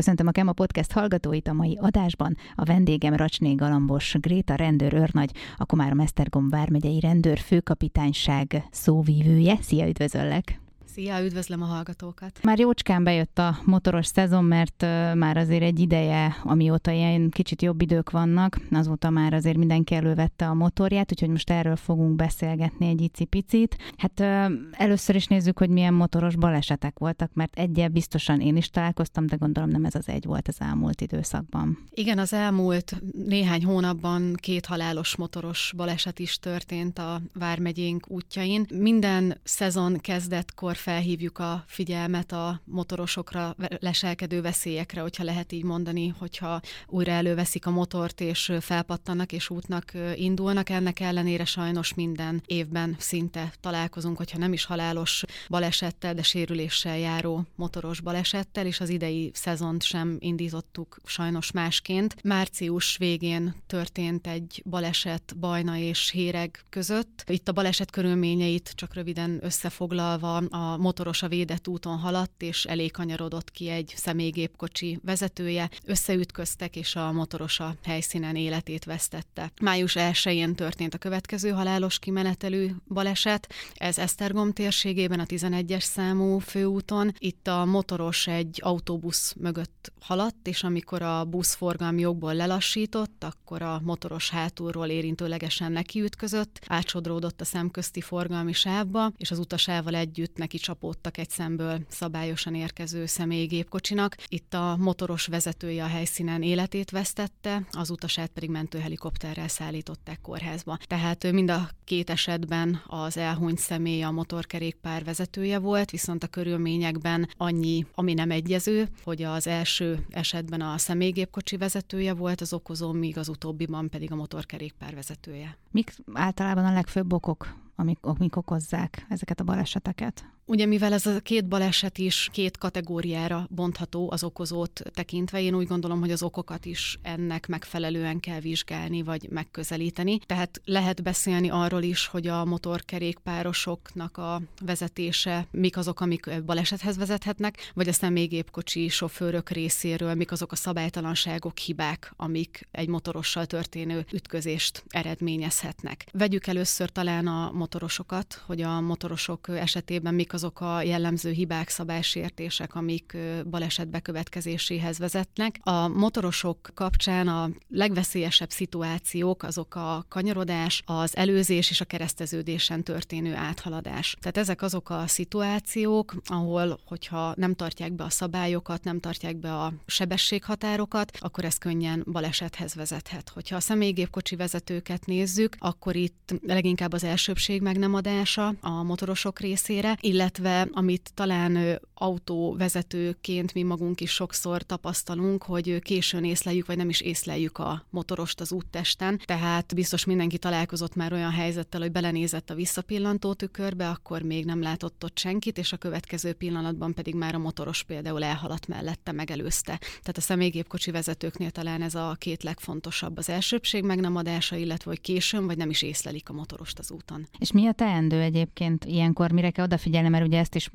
Köszöntöm a Kema Podcast hallgatóit a mai adásban. A vendégem Racsné Galambos Gréta rendőr őrnagy, a Komárom Esztergom vármegyei rendőr főkapitányság szóvívője. Szia, üdvözöllek! Szia, üdvözlöm a hallgatókat! Már jócskán bejött a motoros szezon, mert már azért egy ideje, amióta ilyen kicsit jobb idők vannak, azóta már azért mindenki elővette a motorját, úgyhogy most erről fogunk beszélgetni egy icipicit. Hát először is nézzük, hogy milyen motoros balesetek voltak, mert egyel biztosan én is találkoztam, de gondolom nem ez az egy volt az elmúlt időszakban. Igen, az elmúlt néhány hónapban két halálos motoros baleset is történt a Vármegyénk útjain. Minden szezon kezdetkor felhívjuk a figyelmet a motorosokra, leselkedő veszélyekre, hogyha lehet így mondani, hogyha újra előveszik a motort, és felpattanak, és útnak indulnak. Ennek ellenére sajnos minden évben szinte találkozunk, hogyha nem is halálos balesettel, de sérüléssel járó motoros balesettel, és az idei szezont sem indítottuk sajnos másként. Március végén történt egy baleset Bajna és Héreg között. Itt a baleset körülményeit csak röviden összefoglalva a motoros a védett úton haladt, és elé kanyarodott ki egy személygépkocsi vezetője. Összeütköztek, és a motoros a helyszínen életét vesztette. Május 1-én történt a következő halálos kimenetelű baleset. Ez Esztergom térségében a 11-es számú főúton. Itt a motoros egy autóbusz mögött haladt, és amikor a busz forgalmi jogból lelassított, akkor a motoros hátulról érintőlegesen nekiütközött, átsodródott a szemközti forgalmi sávba, és az utasával együtt neki csapódtak egy szemből szabályosan érkező személygépkocsinak. Itt a motoros vezetője a helyszínen életét vesztette, az utasát pedig mentőhelikopterrel szállították kórházba. Tehát mind a két esetben az elhunyt személy a motorkerékpár vezetője volt, viszont a körülményekben annyi, ami nem egyező, hogy az első esetben a személygépkocsi vezetője volt az okozó, míg az utóbbiban pedig a motorkerékpár vezetője. Mik általában a legfőbb okok, amik, amik okozzák ezeket a baleseteket? Ugye mivel ez a két baleset is két kategóriára bontható az okozót tekintve, én úgy gondolom, hogy az okokat is ennek megfelelően kell vizsgálni vagy megközelíteni. Tehát lehet beszélni arról is, hogy a motorkerékpárosoknak a vezetése, mik azok, amik balesethez vezethetnek, vagy a személygépkocsi sofőrök részéről, mik azok a szabálytalanságok, hibák, amik egy motorossal történő ütközést eredményezhetnek. Vegyük először talán a motorosokat, hogy a motorosok esetében mik azok a jellemző hibák, szabálysértések, amik baleset bekövetkezéséhez vezetnek. A motorosok kapcsán a legveszélyesebb szituációk azok a kanyarodás, az előzés és a kereszteződésen történő áthaladás. Tehát ezek azok a szituációk, ahol, hogyha nem tartják be a szabályokat, nem tartják be a sebességhatárokat, akkor ez könnyen balesethez vezethet. Hogyha a személygépkocsi vezetőket nézzük, akkor itt leginkább az elsőbség meg nem adása a motorosok részére, illetve amit talán autóvezetőként mi magunk is sokszor tapasztalunk, hogy későn észleljük, vagy nem is észleljük a motorost az úttesten. Tehát biztos mindenki találkozott már olyan helyzettel, hogy belenézett a visszapillantó tükörbe, akkor még nem látott ott senkit, és a következő pillanatban pedig már a motoros például elhaladt mellette, megelőzte. Tehát a személygépkocsi vezetőknél talán ez a két legfontosabb az elsőbség meg nem adása, illetve hogy későn vagy nem is észlelik a motorost az úton. És mi a teendő egyébként ilyenkor, mire kell odafigyelni, mert ugye ezt is,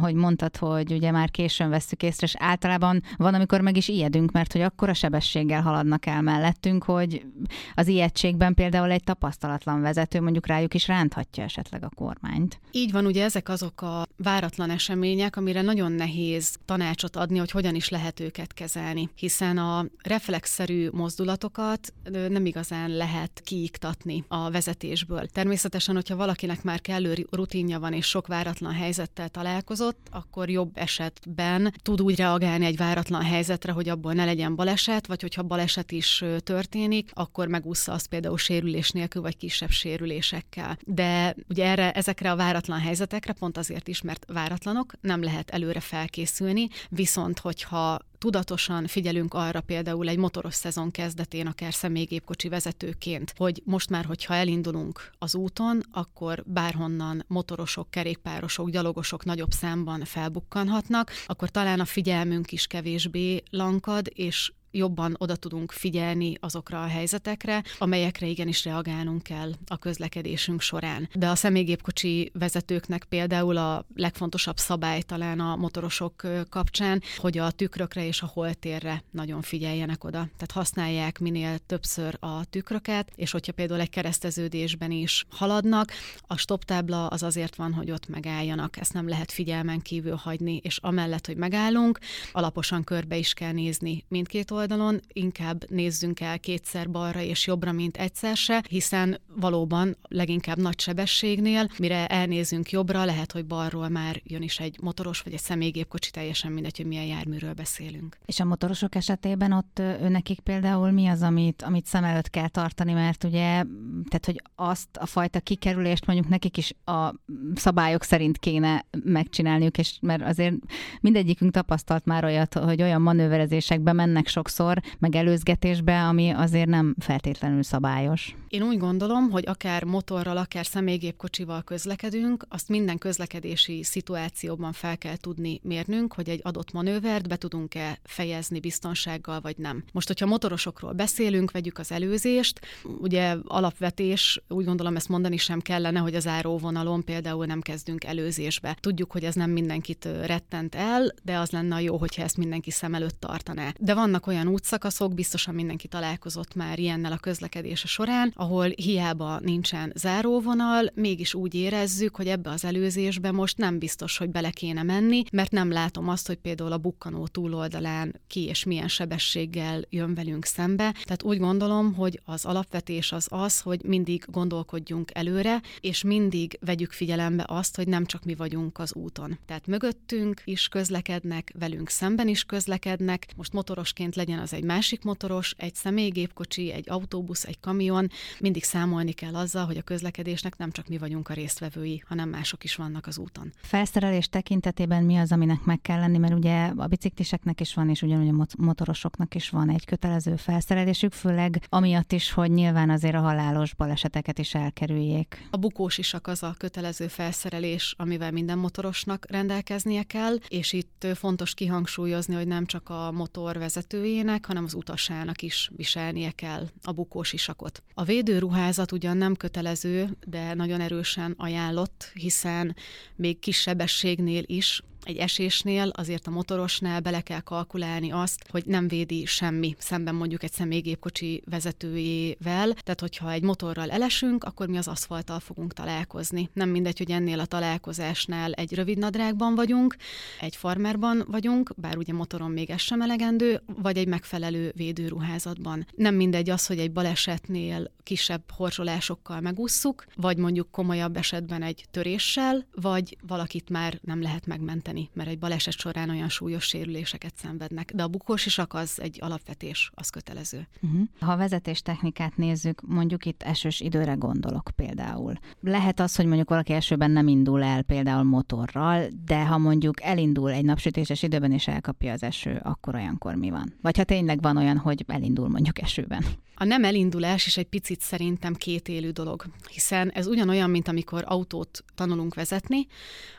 hogy mondtad, hogy ugye már későn veszük észre, és általában van, amikor meg is ijedünk, mert hogy akkora sebességgel haladnak el mellettünk, hogy az ijegységben például egy tapasztalatlan vezető mondjuk rájuk is ránthatja esetleg a kormányt. Így van, ugye ezek azok a váratlan események, amire nagyon nehéz tanácsot adni, hogy hogyan is lehet őket kezelni, hiszen a reflexzerű mozdulatokat nem igazán lehet kiiktatni a vezetésből. Természetesen, hogyha valakinek már kellő rutinja van és sok váratlan helyzettel találkozott, akkor jobb esetben tud úgy reagálni egy váratlan helyzetre, hogy abból ne legyen baleset, vagy hogyha baleset is történik, akkor megúszza azt például sérülés nélkül, vagy kisebb sérülésekkel. De ugye erre, ezekre a váratlan helyzetekre pont azért is, mert váratlanok, nem lehet előre felkészülni, viszont hogyha tudatosan figyelünk arra például egy motoros szezon kezdetén, akár személygépkocsi vezetőként, hogy most már, hogyha elindulunk az úton, akkor bárhonnan motorosok, kerékpárosok, gyalogosok nagyobb számban felbukkanhatnak, akkor talán a figyelmünk is kevésbé lankad, és jobban oda tudunk figyelni azokra a helyzetekre, amelyekre igenis reagálnunk kell a közlekedésünk során. De a személygépkocsi vezetőknek például a legfontosabb szabály talán a motorosok kapcsán, hogy a tükrökre és a holtérre nagyon figyeljenek oda. Tehát használják minél többször a tükröket, és hogyha például egy kereszteződésben is haladnak, a stoptábla az azért van, hogy ott megálljanak. Ezt nem lehet figyelmen kívül hagyni, és amellett, hogy megállunk, alaposan körbe is kell nézni mindkét oldalon, inkább nézzünk el kétszer balra és jobbra, mint egyszer se, hiszen valóban leginkább nagy sebességnél, mire elnézünk jobbra, lehet, hogy balról már jön is egy motoros vagy egy személygépkocsi, teljesen mindegy, hogy milyen járműről beszélünk. És a motorosok esetében ott nekik például mi az, amit, amit szem előtt kell tartani, mert ugye, tehát hogy azt a fajta kikerülést mondjuk nekik is a szabályok szerint kéne megcsinálniuk, és mert azért mindegyikünk tapasztalt már olyat, hogy olyan manőverezésekbe mennek sokszor, meg ami azért nem feltétlenül szabályos. Én úgy gondolom, hogy akár motorral, akár személygépkocsival közlekedünk, azt minden közlekedési szituációban fel kell tudni mérnünk, hogy egy adott manővert be tudunk-e fejezni biztonsággal, vagy nem. Most, hogyha motorosokról beszélünk, vegyük az előzést, ugye alapvetés, úgy gondolom ezt mondani sem kellene, hogy az áróvonalon például nem kezdünk előzésbe. Tudjuk, hogy ez nem mindenkit rettent el, de az lenne jó, hogyha ezt mindenki szem előtt tartaná. De vannak olyan útszakaszok, biztosan mindenki találkozott már ilyennel a közlekedése során, ahol hiába nincsen záróvonal, mégis úgy érezzük, hogy ebbe az előzésbe most nem biztos, hogy bele kéne menni, mert nem látom azt, hogy például a bukkanó túloldalán ki és milyen sebességgel jön velünk szembe. Tehát úgy gondolom, hogy az alapvetés az az, hogy mindig gondolkodjunk előre, és mindig vegyük figyelembe azt, hogy nem csak mi vagyunk az úton. Tehát mögöttünk is közlekednek, velünk szemben is közlekednek. Most motorosként legyen az egy másik motoros, egy személygépkocsi, egy autóbusz, egy kamion, mindig számolni kell azzal, hogy a közlekedésnek nem csak mi vagyunk a résztvevői, hanem mások is vannak az úton. Felszerelés tekintetében mi az, aminek meg kell lenni, mert ugye a bicikliseknek is van, és ugyanúgy a motorosoknak is van egy kötelező felszerelésük, főleg amiatt is, hogy nyilván azért a halálos baleseteket is elkerüljék. A bukós isak az a kötelező felszerelés, amivel minden motorosnak rendelkeznie kell, és itt fontos kihangsúlyozni, hogy nem csak a motor vezetőjének, hanem az utasának is viselnie kell a bukós isakot. A védőruházat ugyan nem kötelező, de nagyon erősen ajánlott, hiszen még kis is egy esésnél azért a motorosnál bele kell kalkulálni azt, hogy nem védi semmi szemben mondjuk egy személygépkocsi vezetőjével. Tehát, hogyha egy motorral elesünk, akkor mi az aszfalttal fogunk találkozni. Nem mindegy, hogy ennél a találkozásnál egy rövid nadrágban vagyunk, egy farmerban vagyunk, bár ugye motoron még ez sem elegendő, vagy egy megfelelő védőruházatban. Nem mindegy az, hogy egy balesetnél kisebb horzsolásokkal megússzuk, vagy mondjuk komolyabb esetben egy töréssel, vagy valakit már nem lehet megmenteni segíteni, mert egy baleset során olyan súlyos sérüléseket szenvednek. De a bukós isak az egy alapvetés, az kötelező. Uh-huh. Ha a vezetéstechnikát nézzük, mondjuk itt esős időre gondolok például. Lehet az, hogy mondjuk valaki esőben nem indul el például motorral, de ha mondjuk elindul egy napsütéses időben és elkapja az eső, akkor olyankor mi van? Vagy ha tényleg van olyan, hogy elindul mondjuk esőben. A nem elindulás is egy picit szerintem két élő dolog, hiszen ez ugyanolyan, mint amikor autót tanulunk vezetni,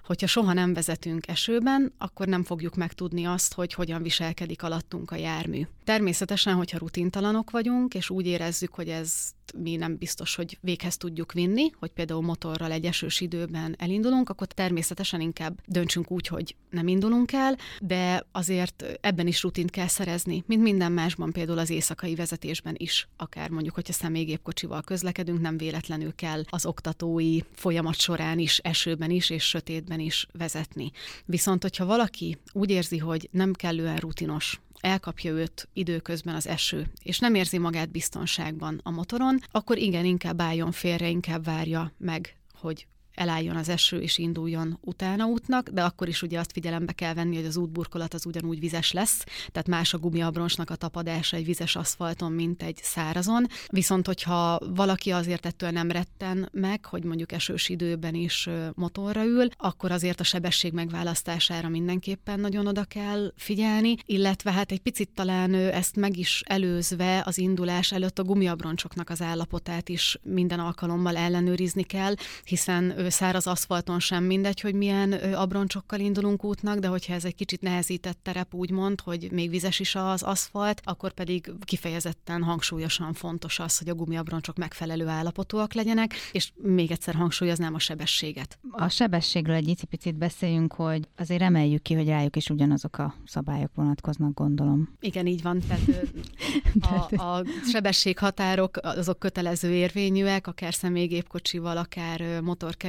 hogyha soha nem vezetünk esőben, akkor nem fogjuk megtudni azt, hogy hogyan viselkedik alattunk a jármű. Természetesen, hogyha rutintalanok vagyunk, és úgy érezzük, hogy ez mi nem biztos, hogy véghez tudjuk vinni, hogy például motorral egy esős időben elindulunk, akkor természetesen inkább döntsünk úgy, hogy nem indulunk el, de azért ebben is rutint kell szerezni, mint minden másban, például az éjszakai vezetésben is, akár mondjuk, hogyha személygépkocsival közlekedünk, nem véletlenül kell az oktatói folyamat során is, esőben is és sötétben is vezetni. Viszont, hogyha valaki úgy érzi, hogy nem kellően rutinos elkapja őt időközben az eső, és nem érzi magát biztonságban a motoron, akkor igen, inkább álljon félre, inkább várja meg, hogy elálljon az eső és induljon utána útnak, de akkor is ugye azt figyelembe kell venni, hogy az útburkolat az ugyanúgy vizes lesz, tehát más a gumiabronsnak a tapadása egy vizes aszfalton, mint egy szárazon. Viszont, hogyha valaki azért ettől nem retten meg, hogy mondjuk esős időben is motorra ül, akkor azért a sebesség megválasztására mindenképpen nagyon oda kell figyelni, illetve hát egy picit talán ezt meg is előzve az indulás előtt a gumiabroncsoknak az állapotát is minden alkalommal ellenőrizni kell, hiszen száraz aszfalton sem mindegy, hogy milyen abroncsokkal indulunk útnak, de hogyha ez egy kicsit nehezített terep, úgymond, hogy még vizes is az aszfalt, akkor pedig kifejezetten hangsúlyosan fontos az, hogy a gumiabroncsok megfelelő állapotúak legyenek, és még egyszer hangsúlyoznám a sebességet. A sebességről egy picit beszéljünk, hogy azért emeljük ki, hogy rájuk is ugyanazok a szabályok vonatkoznak, gondolom. Igen, így van. Tehát a, a sebességhatárok azok kötelező érvényűek, akár személygépkocsival, akár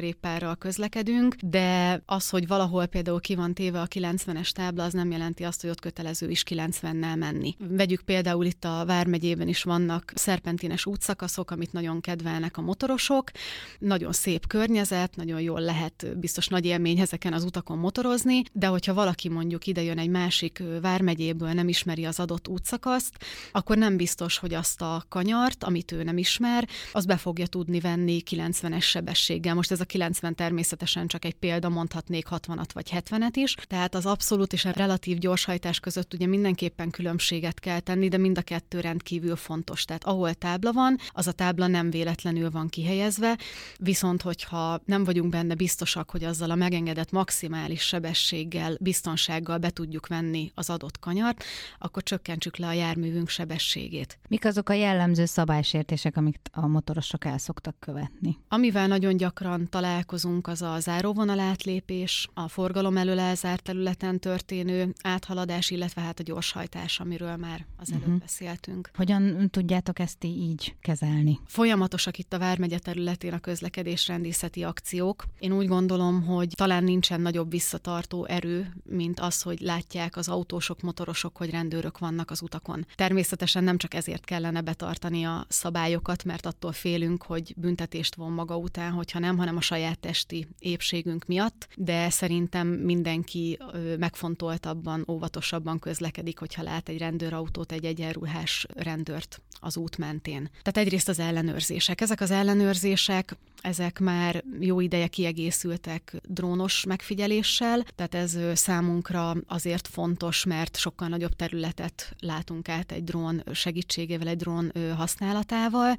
motorkerékpárral közlekedünk, de az, hogy valahol például ki van téve a 90-es tábla, az nem jelenti azt, hogy ott kötelező is 90-nel menni. Vegyük például itt a Vármegyében is vannak szerpentines útszakaszok, amit nagyon kedvelnek a motorosok. Nagyon szép környezet, nagyon jól lehet biztos nagy élmény ezeken az utakon motorozni, de hogyha valaki mondjuk ide jön egy másik Vármegyéből, nem ismeri az adott útszakaszt, akkor nem biztos, hogy azt a kanyart, amit ő nem ismer, az be fogja tudni venni 90-es sebességgel. Most ez a 90 természetesen csak egy példa, mondhatnék 60-at vagy 70-et is, tehát az abszolút és a relatív gyorshajtás között ugye mindenképpen különbséget kell tenni, de mind a kettő rendkívül fontos. Tehát ahol tábla van, az a tábla nem véletlenül van kihelyezve, viszont hogyha nem vagyunk benne biztosak, hogy azzal a megengedett maximális sebességgel, biztonsággal be tudjuk venni az adott kanyart, akkor csökkentsük le a járművünk sebességét. Mik azok a jellemző szabálysértések, amik a motorosok el szoktak követni? Amivel nagyon gyakran találkozunk, az a záróvonal átlépés, a forgalom elől elzárt területen történő áthaladás, illetve hát a gyorshajtás, amiről már az előbb uh-huh. beszéltünk. Hogyan tudjátok ezt így kezelni? Folyamatosak itt a Vármegye területén a közlekedésrendészeti akciók. Én úgy gondolom, hogy talán nincsen nagyobb visszatartó erő, mint az, hogy látják az autósok, motorosok, hogy rendőrök vannak az utakon. Természetesen nem csak ezért kellene betartani a szabályokat, mert attól félünk, hogy büntetést von maga után, hogyha nem, hanem a saját testi épségünk miatt, de szerintem mindenki megfontoltabban, óvatosabban közlekedik, hogyha lát egy rendőrautót, egy egyenruhás rendőrt az út mentén. Tehát egyrészt az ellenőrzések. Ezek az ellenőrzések ezek már jó ideje kiegészültek drónos megfigyeléssel, tehát ez számunkra azért fontos, mert sokkal nagyobb területet látunk át egy drón segítségével, egy drón használatával,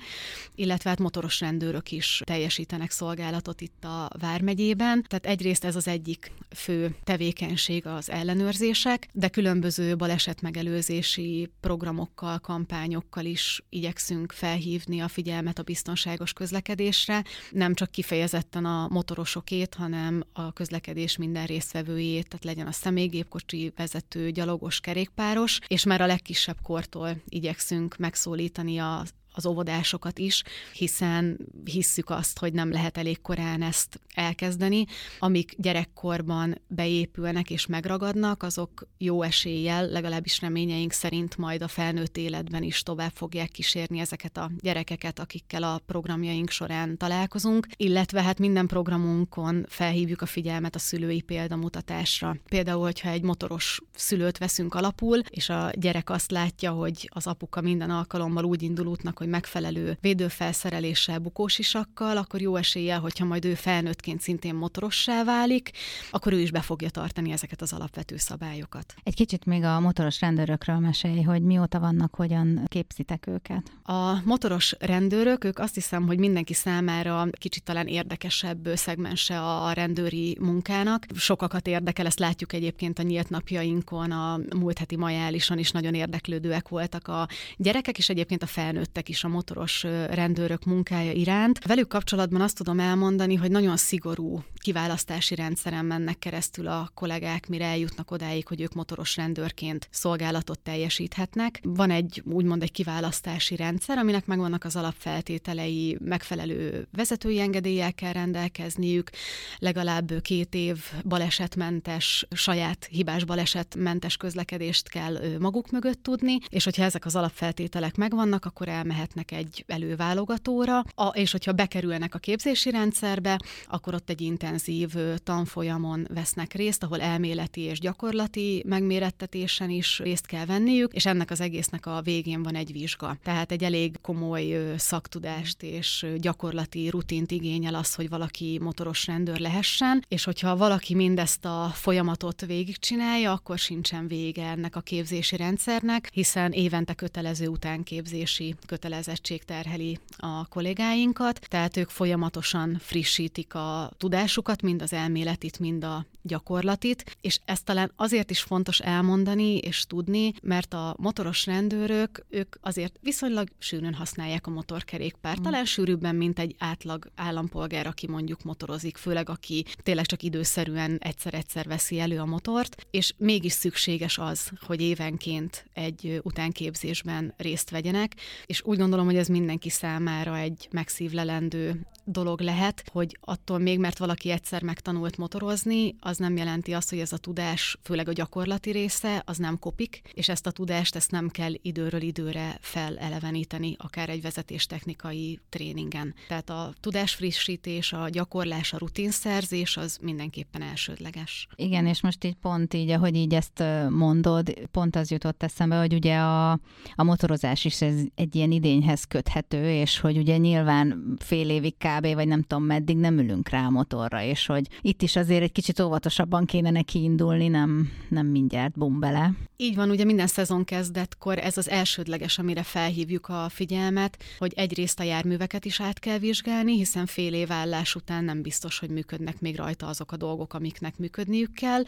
illetve hát motoros rendőrök is teljesítenek szolgálatot itt a Vármegyében. Tehát egyrészt ez az egyik fő tevékenység az ellenőrzések, de különböző balesetmegelőzési programokkal, kampányokkal is igyekszünk felhívni a figyelmet a biztonságos közlekedésre, nem csak kifejezetten a motorosokét, hanem a közlekedés minden résztvevőjét, tehát legyen a személygépkocsi vezető, gyalogos, kerékpáros, és már a legkisebb kortól igyekszünk megszólítani a az óvodásokat is, hiszen hisszük azt, hogy nem lehet elég korán ezt elkezdeni. Amik gyerekkorban beépülnek és megragadnak, azok jó eséllyel, legalábbis reményeink szerint majd a felnőtt életben is tovább fogják kísérni ezeket a gyerekeket, akikkel a programjaink során találkozunk, illetve hát minden programunkon felhívjuk a figyelmet a szülői példamutatásra. Például, hogyha egy motoros szülőt veszünk alapul, és a gyerek azt látja, hogy az apuka minden alkalommal úgy indul útnak, hogy megfelelő védőfelszereléssel, bukósisakkal, akkor jó eséllyel, hogyha majd ő felnőttként szintén motorossá válik, akkor ő is be fogja tartani ezeket az alapvető szabályokat. Egy kicsit még a motoros rendőrökről mesélj, hogy mióta vannak, hogyan képzitek őket? A motoros rendőrök, ők azt hiszem, hogy mindenki számára kicsit talán érdekesebb szegmense a rendőri munkának. Sokakat érdekel, ezt látjuk egyébként a nyílt napjainkon, a múlt heti majálison is nagyon érdeklődőek voltak a gyerekek, és egyébként a felnőttek is a motoros rendőrök munkája iránt. Velük kapcsolatban azt tudom elmondani, hogy nagyon szigorú kiválasztási rendszeren mennek keresztül a kollégák, mire eljutnak odáig, hogy ők motoros rendőrként szolgálatot teljesíthetnek. Van egy úgymond egy kiválasztási rendszer, aminek megvannak az alapfeltételei, megfelelő vezetői engedéllyel kell rendelkezniük, legalább két év balesetmentes, saját hibás balesetmentes közlekedést kell maguk mögött tudni, és hogyha ezek az alapfeltételek megvannak, akkor elmehetnek egy előválogatóra, és hogyha bekerülnek a képzési rendszerbe, akkor ott egy interjú intenzív tanfolyamon vesznek részt, ahol elméleti és gyakorlati megmérettetésen is részt kell venniük, és ennek az egésznek a végén van egy vizsga. Tehát egy elég komoly szaktudást és gyakorlati rutint igényel az, hogy valaki motoros rendőr lehessen, és hogyha valaki mindezt a folyamatot végigcsinálja, akkor sincsen vége ennek a képzési rendszernek, hiszen évente kötelező utánképzési kötelezettség terheli a kollégáinkat, tehát ők folyamatosan frissítik a tudásukat, mind az elméletit, mind a gyakorlatit, és ezt talán azért is fontos elmondani és tudni, mert a motoros rendőrök, ők azért viszonylag sűrűn használják a motorkerékpárt, mm. talán sűrűbben, mint egy átlag állampolgár, aki mondjuk motorozik, főleg aki tényleg csak időszerűen egyszer-egyszer veszi elő a motort, és mégis szükséges az, hogy évenként egy utánképzésben részt vegyenek, és úgy gondolom, hogy ez mindenki számára egy megszívlelendő dolog lehet, hogy attól még, mert valaki egyszer megtanult motorozni, az nem jelenti azt, hogy ez a tudás, főleg a gyakorlati része, az nem kopik, és ezt a tudást ezt nem kell időről időre feleleveníteni, akár egy vezetéstechnikai tréningen. Tehát a tudásfrissítés, a gyakorlás, a rutinszerzés az mindenképpen elsődleges. Igen, és most így pont így, ahogy így ezt mondod, pont az jutott eszembe, hogy ugye a, a motorozás is ez egy ilyen idényhez köthető, és hogy ugye nyilván fél évig kb. vagy nem tudom meddig nem ülünk rá a motorra, és hogy itt is azért egy kicsit óvatosabban kéne neki indulni, nem, nem mindjárt bum bele. Így van, ugye minden szezon kezdetkor ez az elsődleges, amire felhívjuk a figyelmet, hogy egyrészt a járműveket is át kell vizsgálni, hiszen fél év állás után nem biztos, hogy működnek még rajta azok a dolgok, amiknek működniük kell,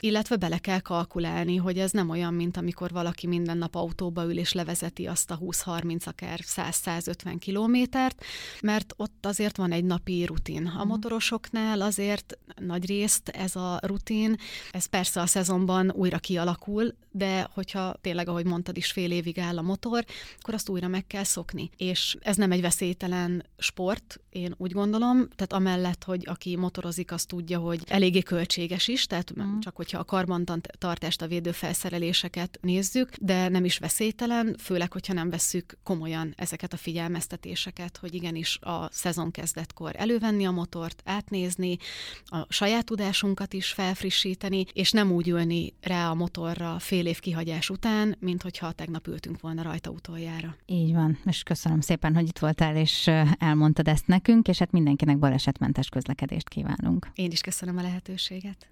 illetve bele kell kalkulálni, hogy ez nem olyan, mint amikor valaki minden nap autóba ül és levezeti azt a 20-30, akár 100-150 kilométert, mert ott azért van egy napi rutin. A mhm. Motorosoknál azért nagy részt ez a rutin, ez persze a szezonban újra kialakul, de hogyha tényleg, ahogy mondtad is, fél évig áll a motor, akkor azt újra meg kell szokni. És ez nem egy veszélytelen sport, én úgy gondolom, tehát amellett, hogy aki motorozik, az tudja, hogy eléggé költséges is, tehát mm. csak hogyha a karbantartást, a védőfelszereléseket nézzük, de nem is veszélytelen, főleg, hogyha nem vesszük komolyan ezeket a figyelmeztetéseket, hogy igenis a szezon kezdetkor elővenni a motort, átnézni, a saját tudásunkat is felfrissíteni, és nem úgy ülni rá a motorra fél év kihagyás után, mint hogyha tegnap ültünk volna rajta utoljára. Így van, és köszönöm szépen, hogy itt voltál, és elmondtad ezt nekünk, és hát mindenkinek balesetmentes közlekedést kívánunk. Én is köszönöm a lehetőséget.